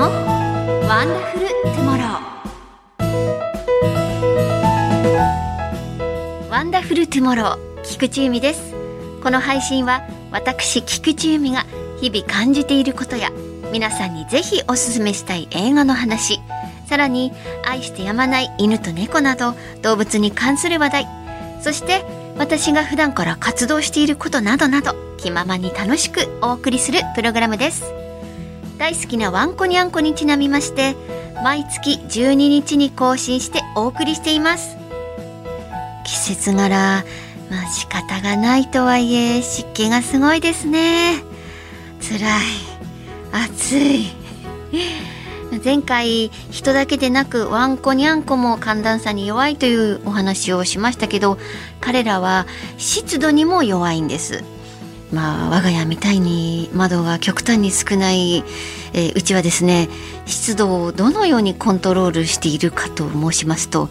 のワンダフルトゥモローワンダフルトゥモロー菊地由美です。この配信は私菊地由美が日々感じていることや皆さんにぜひおすすめしたい映画の話さらに愛してやまない犬と猫など動物に関する話題そして私が普段から活動していることなどなど気ままに楽しくお送りするプログラムです。大好きなワンコニャンコにちなみまして毎月12日に更新してお送りしています。季節柄まあ仕方がないとはいえ湿気がすごいですね。辛い暑い。前回人だけでなくワンコニャンコも寒暖差に弱いというお話をしましたけど彼らは湿度にも弱いんです。まあ我が家みたいに窓が極端に少ない、えー、うちはですね湿度をどのようにコントロールしているかと申しますと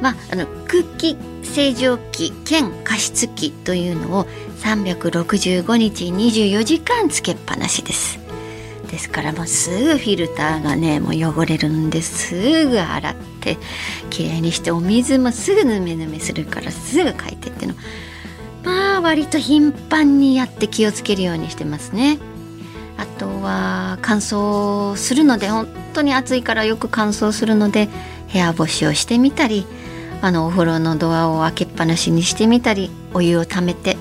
まあ、あの空気清浄機兼加湿器というのを365日24時間つけっぱなしです。ですからもうすぐフィルターがねもう汚れるんです。ぐ洗ってきれいにしてお水もすぐぬめぬめするからすぐ書いてっていうの。まあ割と頻繁にやって気をつけるようにしてますねあとは乾燥するので本当に暑いからよく乾燥するので部屋干しをしてみたりあのお風呂のドアを開けっぱなしにしてみたりお湯をためて、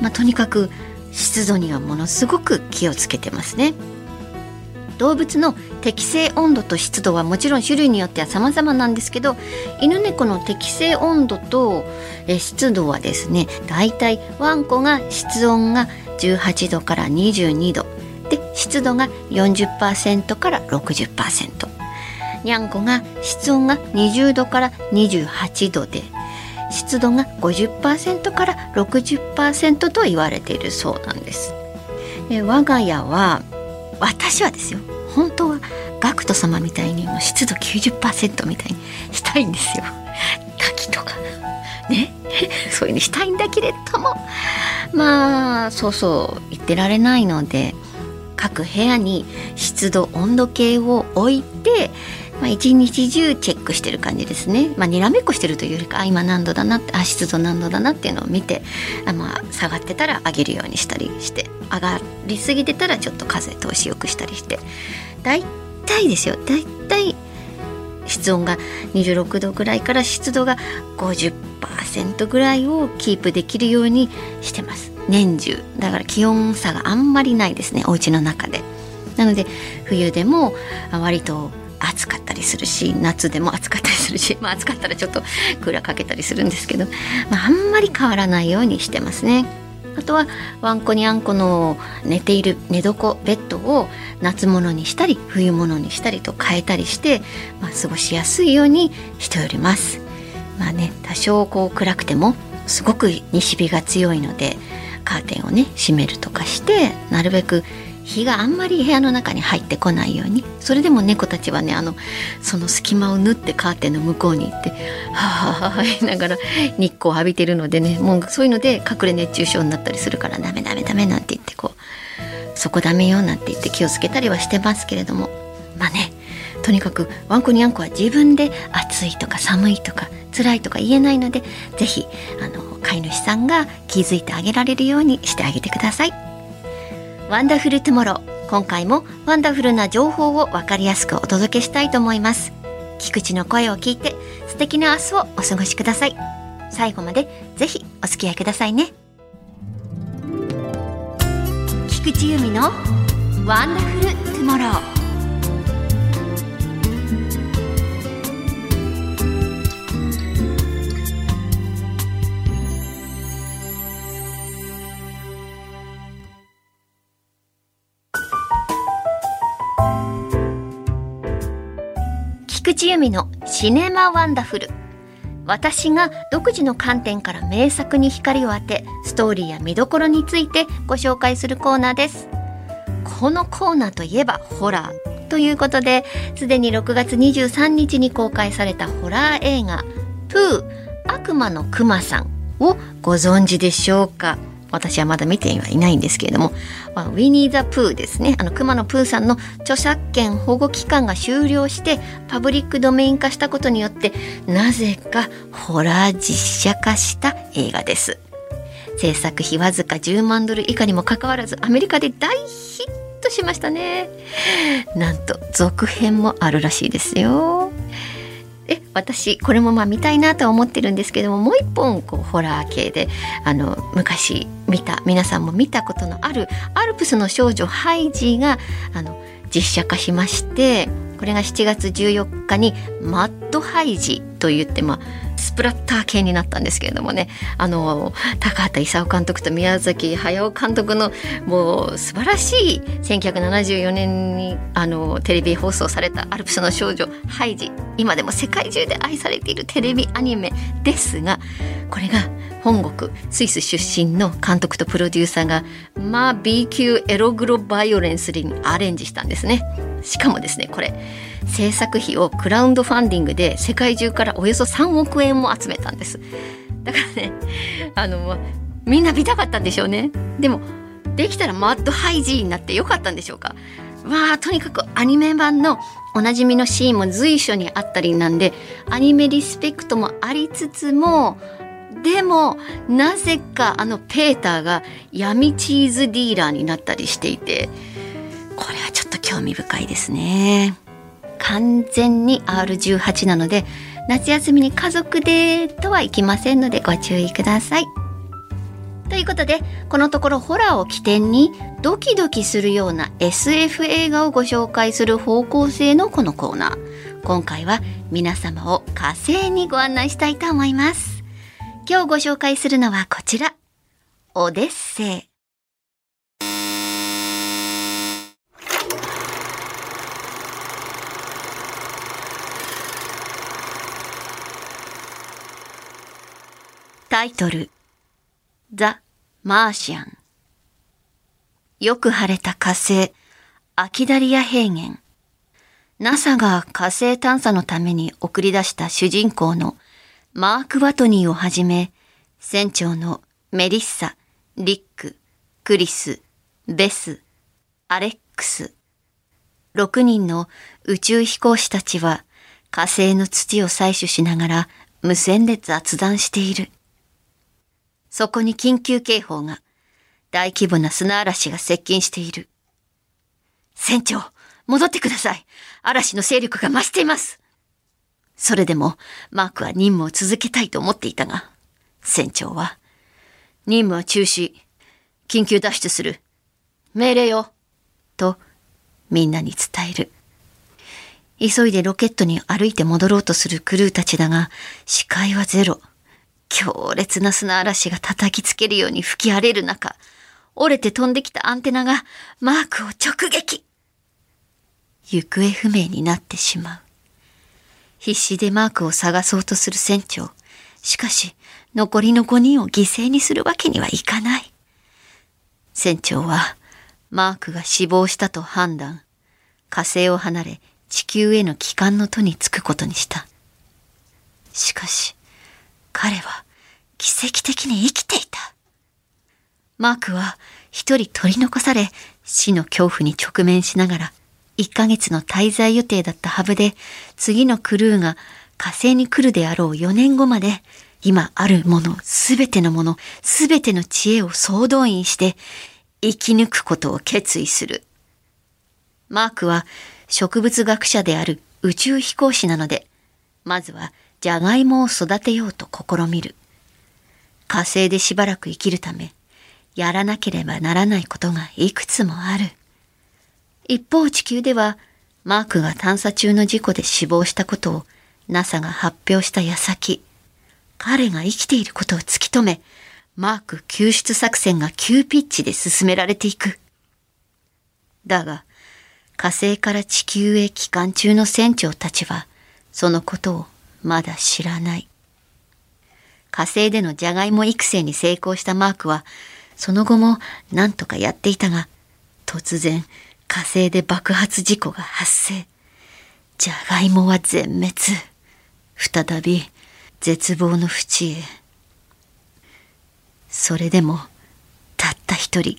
まあ、とにかく湿度にはものすごく気をつけてますね。動物の適正温度と湿度はもちろん種類によっては様々なんですけど犬猫の適正温度と湿度はですねだいたいワンコが室温が18度から22度で湿度が40%から60%にゃんこが室温が20度から28度で湿度が50%から60%と言われているそうなんです。我が家は私はですよ本当はガクト様みたいにもう湿度90%みたいにしたいんですよ。滝とかね？そういうにしたいんだけれどもまあそうそう言ってられないので各部屋に湿度温度計を置いてまあ、一日中チェックしてる感じですね。まあ、にらめっこしてるというよりか、あ、今何度だなって、あ、湿度何度だなっていうのを見て、あまあ、下がってたら上げるようにしたりして、上がりすぎてたらちょっと風通しよくしたりして、大体ですよ、大体室温が26度ぐらいから湿度が50%ぐらいをキープできるようにしてます。年中。だから気温差があんまりないですね、お家の中で。なので冬でも割と暑かったりするし夏でも暑かったりするし、まあ、暑かったらちょっとクーラーかけたりするんですけど、まあ、あんまり変わらないようにしてますね。あとはワンコにあんこの寝ている寝床ベッドを夏物にしたり冬物にしたりと変えたりして、まあ、過ごしやすいようにしております。まあね多少こう暗くてもすごく西日が強いのでカーテンをね閉めるとかしてなるべく日があんまり部屋の中に入ってこないようにそれでも猫たちはねあのその隙間を縫ってカーテンの向こうに行ってはあはあはあ言いながら日光を浴びてるのでねもうそういうので隠れ熱中症になったりするからダメダメダメなんて言ってこうそこダメよなんて言って気をつけたりはしてますけれどもまあねとにかくワンコニャンコは自分で暑いとか寒いとか辛いとか言えないので是非飼い主さんが気づいてあげられるようにしてあげてください。ワンダフルトゥモロー今回もワンダフルな情報をわかりやすくお届けしたいと思います。菊地の声を聞いて素敵な明日をお過ごしください。最後までぜひお付き合いくださいね。菊地由美のワンダフルトゥモロー由美のシネマワンダフル。私が独自の観点から名作に光を当てストーリーや見どころについてご紹介するコーナーです。このコーナーといえばホラーということですでに6月23日に公開されたホラー映画「プー悪魔のクマさん」をご存知でしょうか？私はまだ見てはいないんですけれども、まあ、ウィニー・ザ・プーですね。あの熊野プーさんの著作権保護期間が終了してパブリックドメイン化したことによってなぜかホラー実写化した映画です。制作費わずか10万ドル以下にもかかわらずアメリカで大ヒットしましたね。なんと続編もあるらしいですよ。え私これもまあ見たいなとは思ってるんですけどももう一本こうホラー系であの昔見た皆さんも見たことのあるアルプスの少女ハイジーがが実写化しましてこれが7月14日にマッドハイジといってまあスプラッター系になったんですけれどもね。あの高畑勲監督と宮崎駿監督のもう素晴らしい1974年にあのテレビ放送された「アルプスの少女ハイジ」今でも世界中で愛されているテレビアニメですがこれが本国スイス出身の監督とプロデューサーがまあ B 級エログロバイオレンスにアレンジしたんですね。しかもですねこれ制作費をクラウドファンディングで世界中からおよそ3億円も集めたんです。だからねあのみんな見たかったんでしょうね。でもできたらマッドハイジーになってよかったんでしょうか。わあとにかくアニメ版のおなじみのシーンも随所にあったりなんでアニメリスペクトもありつつもでもなぜかあのペーターが闇チーズディーラーになったりしていてこれはちょっと興味深いですね。完全に R18 なので夏休みに家族でとはいきませんのでご注意ください。ということでこのところホラーを起点にドキドキするような SF 映画をご紹介する方向性のこのコーナー今回は皆様を火星にご案内したいと思います今日ご紹介するのはこちら。オデッセイ。タイトル。ザ・マーシャン。よく晴れた火星。アキダリア平原。NASA が火星探査のために送り出した主人公のマーク・ワトニーをはじめ船長のメリッサ、リック、クリス、ベス、アレックス6人の宇宙飛行士たちは火星の土を採取しながら無線で雑談している。そこに緊急警報が。大規模な砂嵐が接近している。船長、戻ってください。嵐の勢力が増しています。それでも、マークは任務を続けたいと思っていたが、船長は、任務は中止。緊急脱出する。命令よ。と、みんなに伝える。急いでロケットに歩いて戻ろうとするクルーたちだが、視界はゼロ。強烈な砂嵐が叩きつけるように吹き荒れる中、折れて飛んできたアンテナがマークを直撃。行方不明になってしまう。必死でマークを探そうとする船長。しかし、残りの5人を犠牲にするわけにはいかない。船長は、マークが死亡したと判断。火星を離れ、地球への帰還の途に就くことにした。しかし、彼は奇跡的に生きていた。マークは一人取り残され死の恐怖に直面しながら1ヶ月の滞在予定だったハブで次のクルーが火星に来るであろう4年後まで今あるもの、すべてのもの、すべての知恵を総動員して生き抜くことを決意する。マークは植物学者である宇宙飛行士なので、まずはじゃがいもを育てようと試みる。火星でしばらく生きるため、やらなければならないことがいくつもある。一方地球では、マークが探査中の事故で死亡したことを NASA が発表した矢先、彼が生きていることを突き止め、マーク救出作戦が急ピッチで進められていく。だが、火星から地球へ帰還中の船長たちは、そのことをまだ知らない。火星でのジャガイモ育成に成功したマークは、その後も何とかやっていたが、突然火星で爆発事故が発生。ジャガイモは全滅。再び絶望の淵へ。それでもたった一人、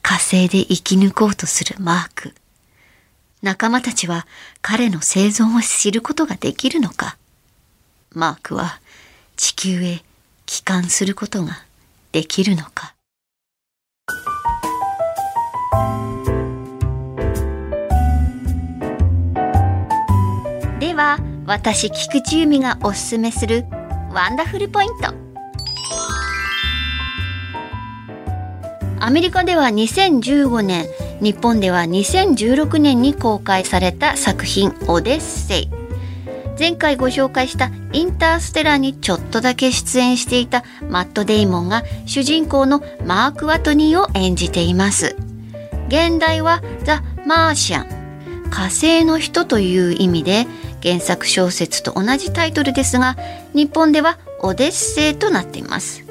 火星で生き抜こうとするマーク。仲間たちは彼の生存を知ることができるのかマークは地球へ帰還することができるのか私菊池由美がおすすめするワンダフルポイント。アメリカでは2015年日本では2016年に公開された作品「オデッセイ」前回ご紹介した「インターステラー」にちょっとだけ出演していたマット・デイモンが主人公のマーク・ワトニーを演じています。現代は「ザ・マーシャン」火星の人という意味で原作小説と同じタイトルですが日本では「オデッセイ」となっています。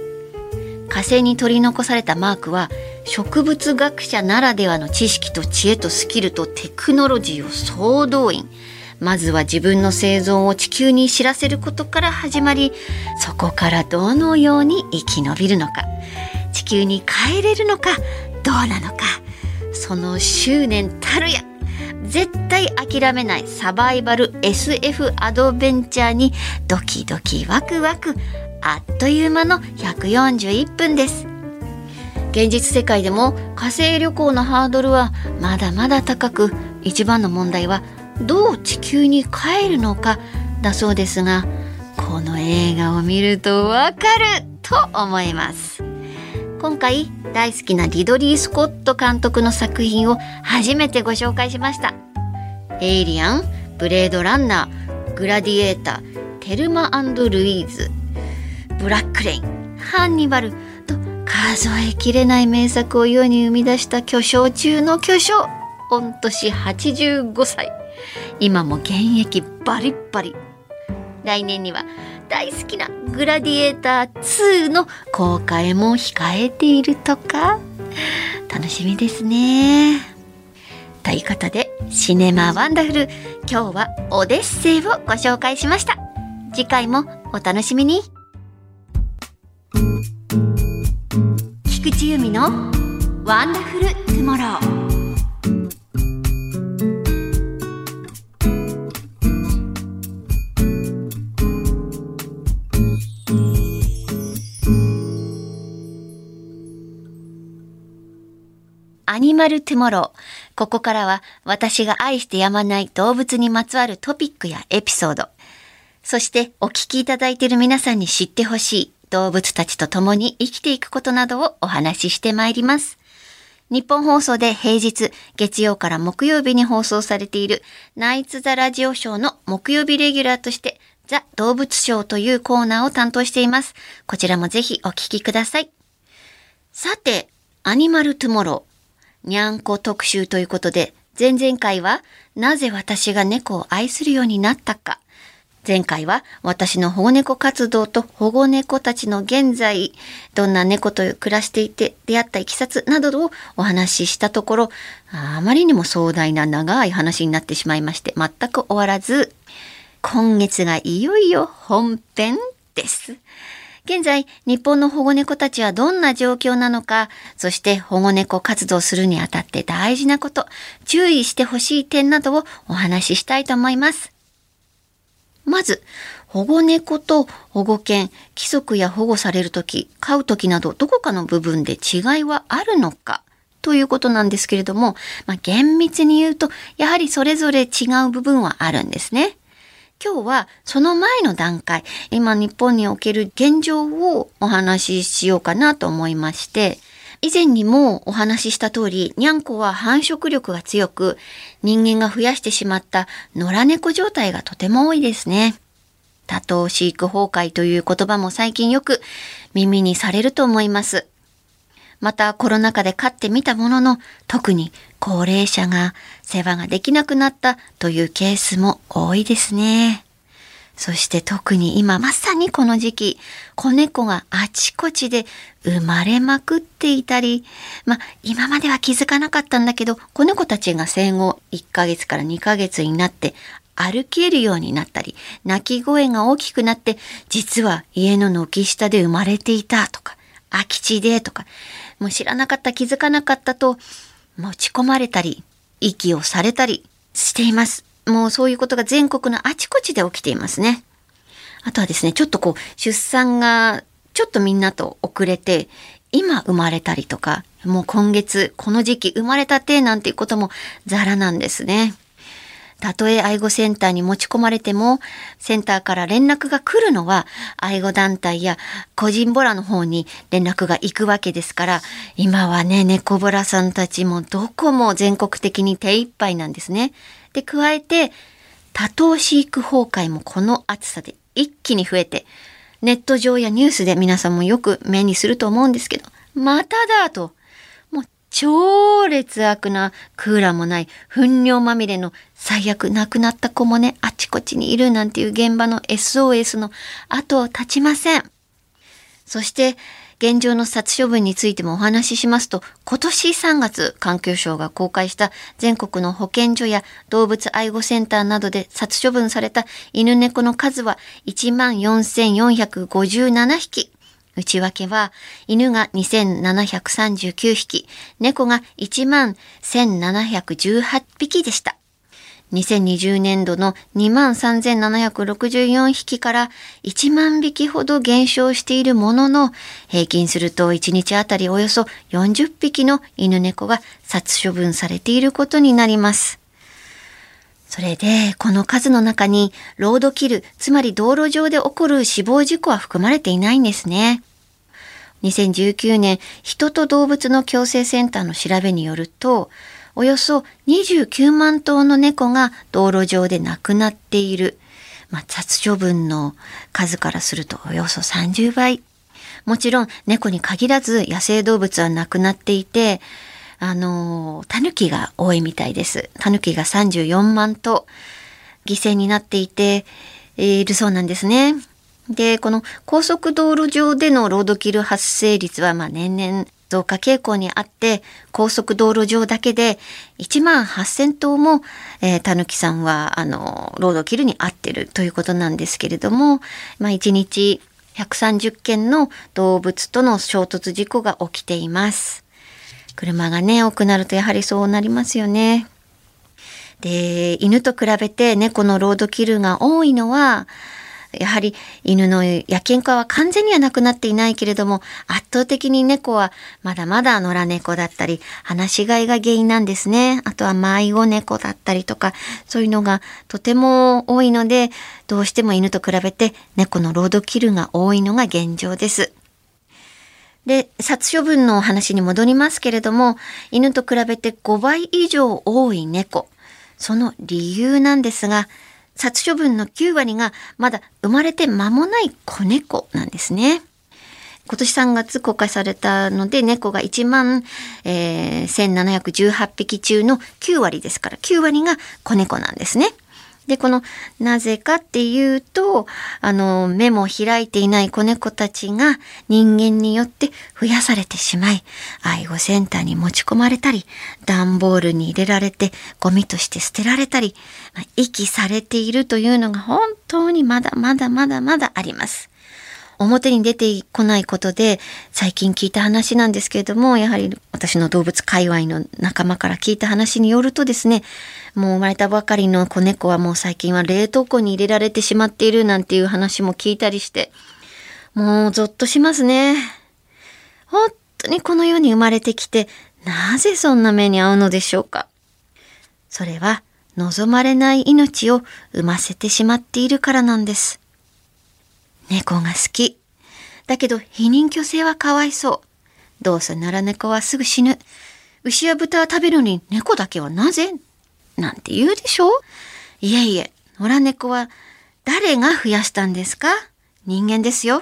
火星に取り残されたマークは植物学者ならではの知識と知恵とスキルとテクノロジーを総動員。まずは自分の生存を地球に知らせることから始まりそこからどのように生き延びるのか。地球に帰れるのかどうなのか。その執念たるや絶対諦めないサバイバル SF アドベンチャーにドキドキワクワクあっという間の141分です。現実世界でも火星旅行のハードルはまだまだ高く一番の問題はどう地球に帰るのかだそうですがこの映画を見るとわかると思います。今回大好きなリドリー・スコット監督の作品を初めてご紹介しました。エイリアンブレードランナーグラディエーターテルマ&ルイーズブラックレインハンニバルと数えきれない名作を世に生み出した巨匠中の巨匠。御年85歳。今も現役バリッバリ。来年には大好きなグラディエーター2の公開も控えているとか。楽しみですね。ということでシネマワンダフル今日はオデッセイをご紹介しました。次回もお楽しみに。菊地由美のワンダフルトゥモロー。アニマルトゥモロー。ここからは私が愛してやまない動物にまつわるトピックやエピソード。そしてお聞きいただいている皆さんに知ってほしい動物たちと共に生きていくことなどをお話ししてまいります。日本放送で平日、月曜から木曜日に放送されているナイツ・ザ・ラジオショーの木曜日レギュラーとしてザ・動物ショーというコーナーを担当しています。こちらもぜひお聞きください。さて、アニマルトゥモロー。にゃんこ特集ということで、前々回はなぜ私が猫を愛するようになったか。前回は私の保護猫活動と保護猫たちの現在、どんな猫と暮らしていて出会ったいきさつなどをお話ししたところ、あまりにも壮大な長い話になってしまいまして全く終わらず、今月がいよいよ本編です。現在、日本の保護猫たちはどんな状況なのか、そして保護猫活動するにあたって大事なこと、注意してほしい点などをお話ししたいと思います。まず、保護猫と保護犬、規則や保護されるとき、飼うときなどどこかの部分で違いはあるのかということなんですけれども、まあ、厳密に言うと、やはりそれぞれ違う部分はあるんですね。今日はその前の段階、今日本における現状をお話ししようかなと思いまして、以前にもお話しした通り、にゃんこは繁殖力が強く、人間が増やしてしまった野良猫状態がとても多いですね。多頭飼育崩壊という言葉も最近よく耳にされると思います。またコロナ禍で飼ってみたものの、特に高齢者が世話ができなくなったというケースも多いですね。そして特に今まさにこの時期、子猫があちこちで生まれまくっていたり、まあ今までは気づかなかったんだけど、子猫たちが生後1ヶ月から2ヶ月になって歩けるようになったり、鳴き声が大きくなって、実は家の軒下で生まれていたとか、空き地でとか、もう知らなかった気づかなかったと持ち込まれたり息をされたりしています。もうそういうことが全国のあちこちで起きていますね。あとはですね、ちょっとこう出産がちょっとみんなと遅れて今生まれたりとか、もう今月この時期生まれたてなんていうこともザラなんですね。たとえ愛護センターに持ち込まれても、センターから連絡が来るのは、愛護団体や個人ボラの方に連絡が行くわけですから、今はね、猫ボラさんたちもどこも全国的に手一杯なんですね。で、加えて、多頭飼育崩壊もこの暑さで一気に増えて、ネット上やニュースで皆さんもよく目にすると思うんですけど、まただと超劣悪なクーラーもない糞尿まみれの最悪亡くなった子もねあちこちにいるなんていう現場の SOS の後を絶ちません。そして現状の殺処分についてもお話ししますと今年3月環境省が公開した全国の保健所や動物愛護センターなどで殺処分された犬猫の数は14,457匹。内訳は、犬が2739匹、猫が1万1718匹でした。2020年度の23,764匹から1万匹ほど減少しているものの、平均すると1日あたりおよそ40匹の犬猫が殺処分されていることになります。それで、この数の中に、ロードキル、つまり道路上で起こる死亡事故は含まれていないんですね。2019年、人と動物の共生センターの調べによると、およそ29万頭の猫が道路上で亡くなっている。まあ、殺処分の数からするとおよそ30倍。もちろん猫に限らず野生動物は亡くなっていて、あの、タヌキが多いみたいです。タヌキが34万頭犠牲になっていて、いるそうなんですね。で、この高速道路上でのロードキル発生率はまあ年々増加傾向にあって、高速道路上だけで1万8000頭も、えー、たぬきさんは、あの、ロードキルに合ってるということなんですけれども、まあ1日130件の動物との衝突事故が起きています。車がね、多くなるとやはりそうなりますよね。で、犬と比べて猫のロードキルが多いのは、やはり犬の野犬化は完全にはなくなっていないけれども、圧倒的に猫はまだまだ野良猫だったり、放し飼いが原因なんですね。あとは迷子猫だったりとか、そういうのがとても多いので、どうしても犬と比べて猫のロードキルが多いのが現状です。で、殺処分の話に戻りますけれども、犬と比べて5倍以上多い猫。その理由なんですが、殺処分の9割がまだ生まれて間もない子猫なんですね。今年3月公開されたので猫が1万、えー、1718匹中の9割ですから9割が子猫なんですね。で、この、なぜかっていうと、あの、目も開いていない子猫たちが人間によって増やされてしまい、愛護センターに持ち込まれたり、段ボールに入れられてゴミとして捨てられたり、遺棄されているというのが本当にまだまだまだまだあります。表に出てこないことで最近聞いた話なんですけれどもやはり私の動物界隈の仲間から聞いた話によるとですねもう生まれたばかりの子猫はもう最近は冷凍庫に入れられてしまっているなんていう話も聞いたりしてもうゾッとしますね。本当にこの世に生まれてきてなぜそんな目に遭うのでしょうかそれは望まれない命を産ませてしまっているからなんです。猫が好き。だけど非認居性はかわいそう。どうせなら猫はすぐ死ぬ。牛や豚は食べるのに猫だけはなぜ？なんて言うでしょいえいえ、野良猫は誰が増やしたんですか？人間ですよ。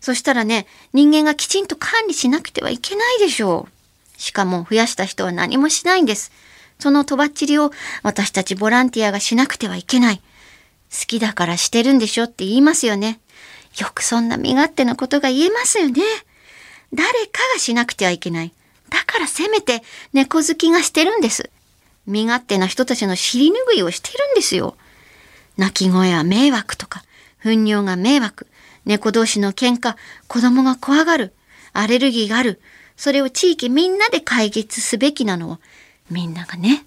そしたらね、人間がきちんと管理しなくてはいけないでしょう。しかも増やした人は何もしないんです。そのとばっちりを私たちボランティアがしなくてはいけない。好きだからしてるんでしょって言いますよね。よくそんな身勝手なことが言えますよね。誰かがしなくてはいけない。だからせめて猫好きがしてるんです。身勝手な人たちの尻拭いをしてるんですよ。泣き声は迷惑とか、糞尿が迷惑、猫同士の喧嘩、子供が怖がる、アレルギーがある、それを地域みんなで解決すべきなのを、みんながね、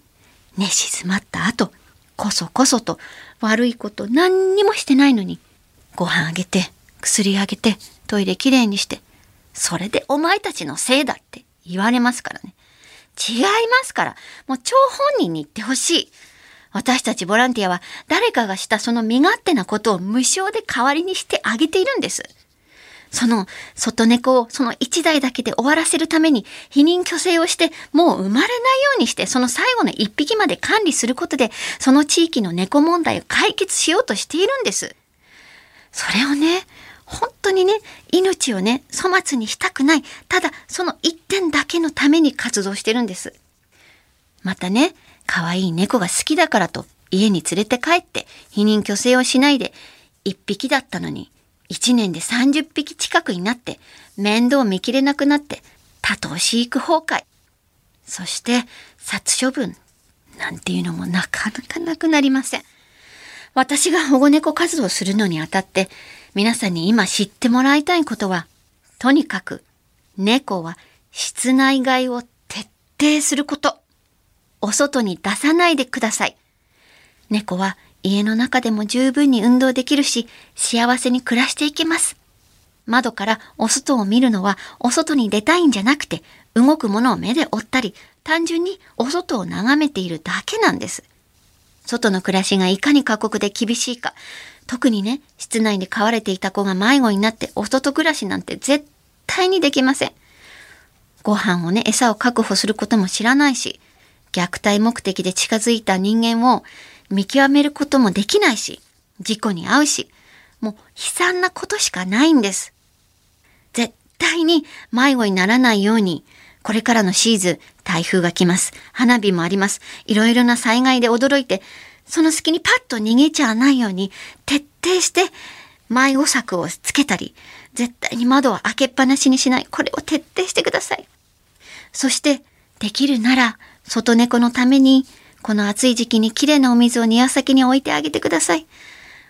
寝静まった後、こそこそと悪いこと何にもしてないのに、ご飯あげて、薬あげて、トイレきれいにして、それでお前たちのせいだって言われますからね。違いますから、もう張本人に言ってほしい。私たちボランティアは誰かがしたその身勝手なことを無償で代わりにしてあげているんです。その外猫をその一台だけで終わらせるために否認虚勢をしてもう生まれないようにしてその最後の一匹まで管理することでその地域の猫問題を解決しようとしているんです。それをね、本当にね、命をね、粗末にしたくない。ただその一点だけのために活動してるんです。またね、可愛い猫が好きだからと家に連れて帰って否認虚勢をしないで一匹だったのに1年で30匹近くになって面倒見きれなくなって多頭飼育崩壊そして殺処分なんていうのもなかなかなくなりません私が保護猫活動するのにあたって皆さんに今知ってもらいたいことはとにかく猫は室内外を徹底することお外に出さないでください猫は家の中でも十分に運動できるし、幸せに暮らしていけます。窓からお外を見るのはお外に出たいんじゃなくて、動くものを目で追ったり、単純にお外を眺めているだけなんです。外の暮らしがいかに過酷で厳しいか、特にね、室内で飼われていた子が迷子になってお外暮らしなんて絶対にできません。ご飯をね、餌を確保することも知らないし、虐待目的で近づいた人間を見極めることもできないし、事故に遭うし、もう悲惨なことしかないんです。絶対に迷子にならないように、これからのシーズン、台風が来ます。花火もあります。いろいろな災害で驚いて、その隙にパッと逃げちゃわないように、徹底して迷子策をつけたり、絶対に窓を開けっぱなしにしない。これを徹底してください。そして、できるなら、外猫のために、この暑い時期に綺麗なお水を庭先に置いてあげてください。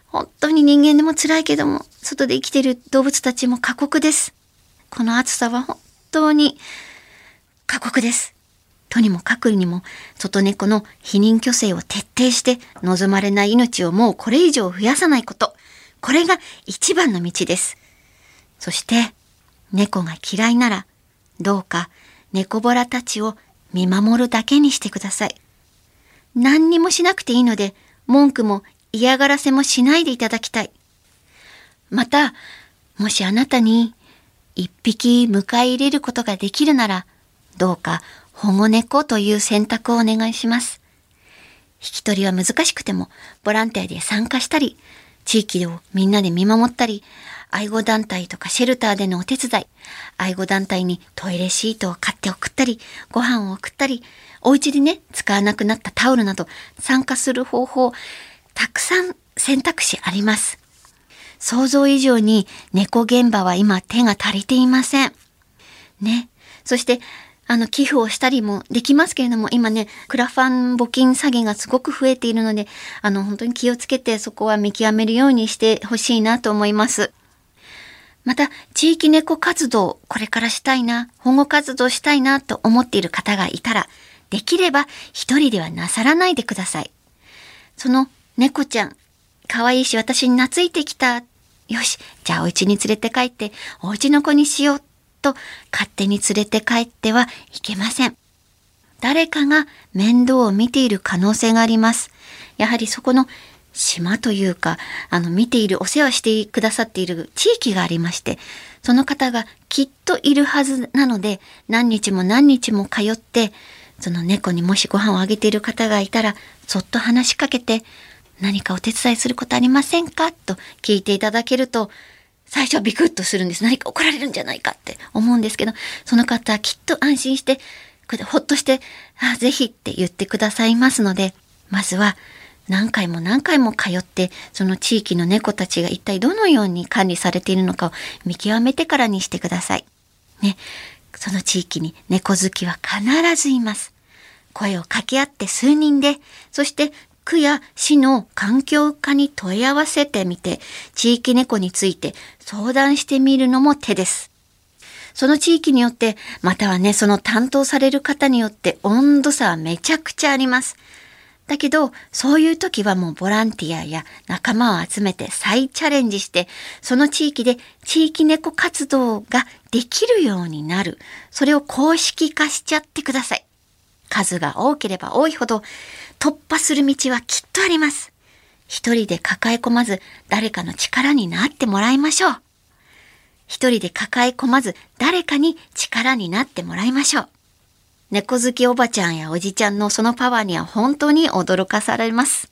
本当に人間でも辛いけども、外で生きている動物たちも過酷です。この暑さは本当に過酷です。とにもかくにも、外猫の避妊虚勢を徹底して望まれない命をもうこれ以上増やさないこと。これが一番の道です。そして、猫が嫌いなら、どうか猫ボラたちを見守るだけにしてください。何にもしなくていいので、文句も嫌がらせもしないでいただきたい。また、もしあなたに一匹迎え入れることができるなら、どうか保護猫という選択をお願いします。引き取りは難しくても、ボランティアで参加したり、地域をみんなで見守ったり、愛護団体とかシェルターでのお手伝い、愛護団体にトイレシートを買って送ったり、ご飯を送ったり、お家でね、使わなくなったタオルなど参加する方法、たくさん選択肢あります。想像以上に猫現場は今手が足りていません。ね。そして、あの、寄付をしたりもできますけれども、今ね、クラファン募金詐欺がすごく増えているので、あの、本当に気をつけてそこは見極めるようにしてほしいなと思います。また、地域猫活動、これからしたいな、保護活動したいなと思っている方がいたら、できれば一人ではなさらないでください。その猫ちゃん、可愛いし私に懐いてきた。よし、じゃあお家に連れて帰って、お家の子にしよう。と勝手に連れて帰ってはいけません。誰かが面倒を見ている可能性があります。やはりそこの島というか、あの、見ている、お世話してくださっている地域がありまして、その方がきっといるはずなので、何日も何日も通って、その猫にもしご飯をあげている方がいたら、そっと話しかけて、何かお手伝いすることありませんか？と聞いていただけると、最初はビクッとするんです。何か怒られるんじゃないかって思うんですけど、その方はきっと安心して、ほっとして、あ、ぜひって言ってくださいますので、まずは何回も何回も通って、その地域の猫たちが一体どのように管理されているのかを見極めてからにしてください。ね。その地域に猫好きは必ずいます。声を掛け合って数人で、そして区や市の環境課に問い合わせてみて、地域猫について相談してみるのも手です。その地域によって、またはね、その担当される方によって温度差はめちゃくちゃあります。だけど、そういう時はもうボランティアや仲間を集めて再チャレンジして、その地域で地域猫活動ができるようになる。それを公式化しちゃってください。数が多ければ多いほど突破する道はきっとあります。一人で抱え込まず誰かの力になってもらいましょう。一人で抱え込まず誰かに力になってもらいましょう。猫好きおばちゃんやおじちゃんのそのパワーには本当に驚かされます。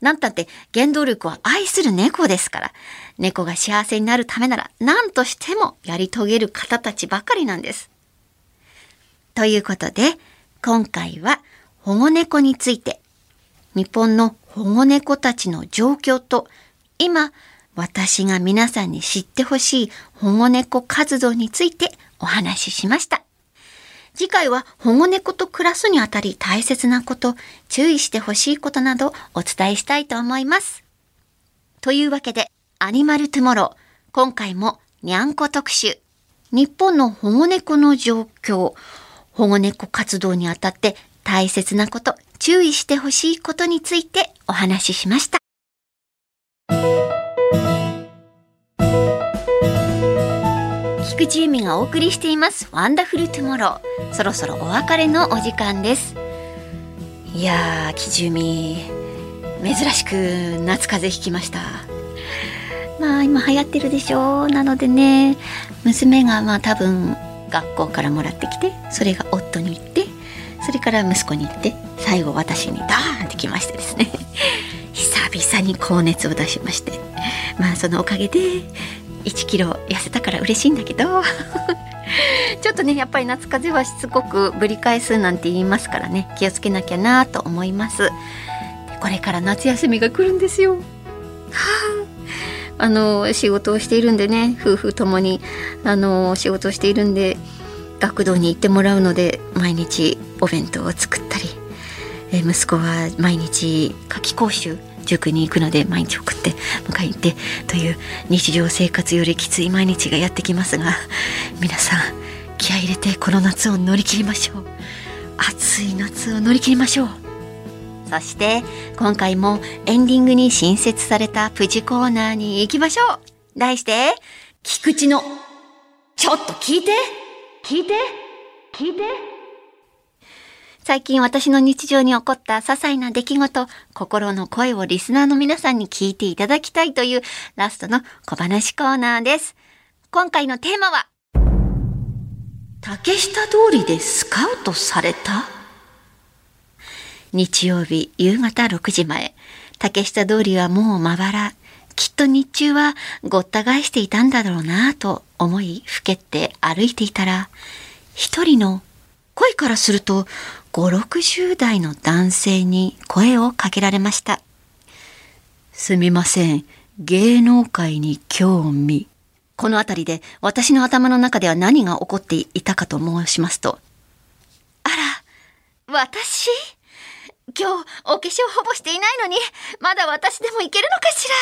なんたって原動力は愛する猫ですから、猫が幸せになるためなら何としてもやり遂げる方たちばかりなんです。ということで、今回は保護猫について、日本の保護猫たちの状況と、今、私が皆さんに知ってほしい保護猫活動についてお話ししました。次回は保護猫と暮らすにあたり大切なこと、注意してほしいことなどお伝えしたいと思います。というわけで、アニマルトゥモロー、今回もにゃんこ特集。日本の保護猫の状況、保護猫活動にあたって大切なこと、注意してほしいことについてお話ししました。菊地由美がお送りしています。ワンダフルトゥモローそろそろお別れのお時間です。いやー菊地由美珍しく夏風邪ひきました。まあ今流行ってるでしょう。なのでね娘がまあ多分学校からもらってきてそれが夫に行ってそれから息子に行って最後私にダーンってきましてですね。久々に高熱を出しまして。まあそのおかげで1キロ痩せたから嬉しいんだけど。ちょっとねやっぱり夏風邪はしつこくぶり返すなんて言いますからね。気をつけなきゃなと思います。これから夏休みが来るんですよ。はあ。あの仕事をしているんでね夫婦ともにあの仕事をしているんで学童に行ってもらうので毎日お弁当を作ったりえ息子は毎日夏期講習塾に行くので毎日送って迎え行ってという日常生活よりきつい毎日がやってきますが皆さん気合入れてこの夏を乗り切りましょう。暑い夏を乗り切りましょう。そして今回もエンディングに新設されたプチコーナーに行きましょう。題して菊池のちょっと聞いて。聞いて。聞いて。最近私の日常に起こった些細な出来事、心の声をリスナーの皆さんに聞いていただきたいというラストの小話コーナーです。今回のテーマは、竹下通りでスカウトされた？日曜日夕方6時前、竹下通りはもうまばら。きっと日中はごった返していたんだろうなぁと。思い、ふけって歩いていたら、一人の声からすると5、60代の男性に声をかけられました。すみません。芸能界に興味。この辺りで私の頭の中では何が起こっていたかと申しますと。あら、私？今日お化粧ほぼしていないのに、まだ私でもいけるのかしら？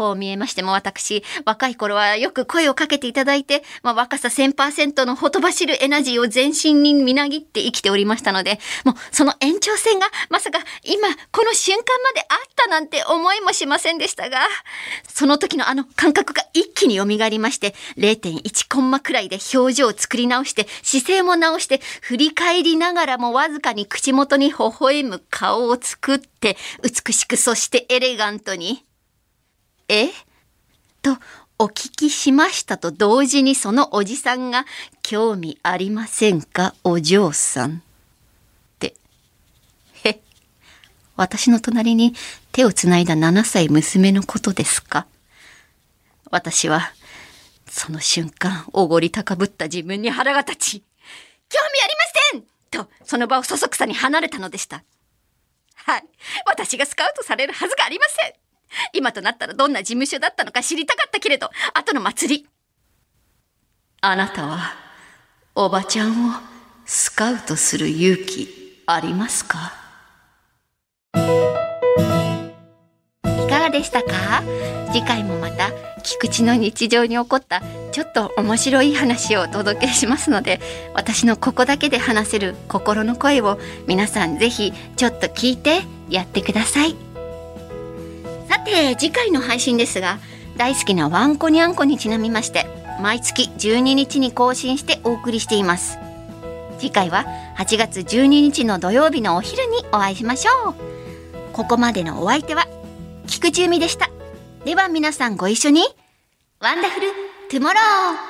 こう見えましても私、若い頃はよく声をかけていただいて、まあ、若さ1000%のほとばしるエナジーを全身にみなぎって生きておりましたので、もうその延長線がまさか今この瞬間まであったなんて思いもしませんでしたが、その時のあの感覚が一気に蘇りまして、0.1コンマくらいで表情を作り直して、姿勢も直して、振り返りながらもわずかに口元に微笑む顔を作って、美しくそしてエレガントに、え？とお聞きしましたと同時にそのおじさんが興味ありませんか？お嬢さん。って。へっ。私の隣に手をつないだ7歳娘のことですか？私はその瞬間おごり高ぶった自分に腹が立ち、興味ありませんとその場をそそくさに離れたのでした。はい。私がスカウトされるはずがありません。今となったらどんな事務所だったのか知りたかったけれど、後の祭り。あなたは、おばちゃんをスカウトする勇気ありますか？いかがでしたか？次回もまた菊池の日常に起こったちょっと面白い話をお届けしますので私のここだけで話せる心の声を皆さんぜひちょっと聞いてやってください。さて次回の配信ですが大好きなワンコニャンコにちなみまして毎月12日に更新してお送りしています。次回は8月12日の土曜日のお昼にお会いしましょう。ここまでのお相手は菊地由美でした。では皆さんご一緒にワンダフルトゥモロー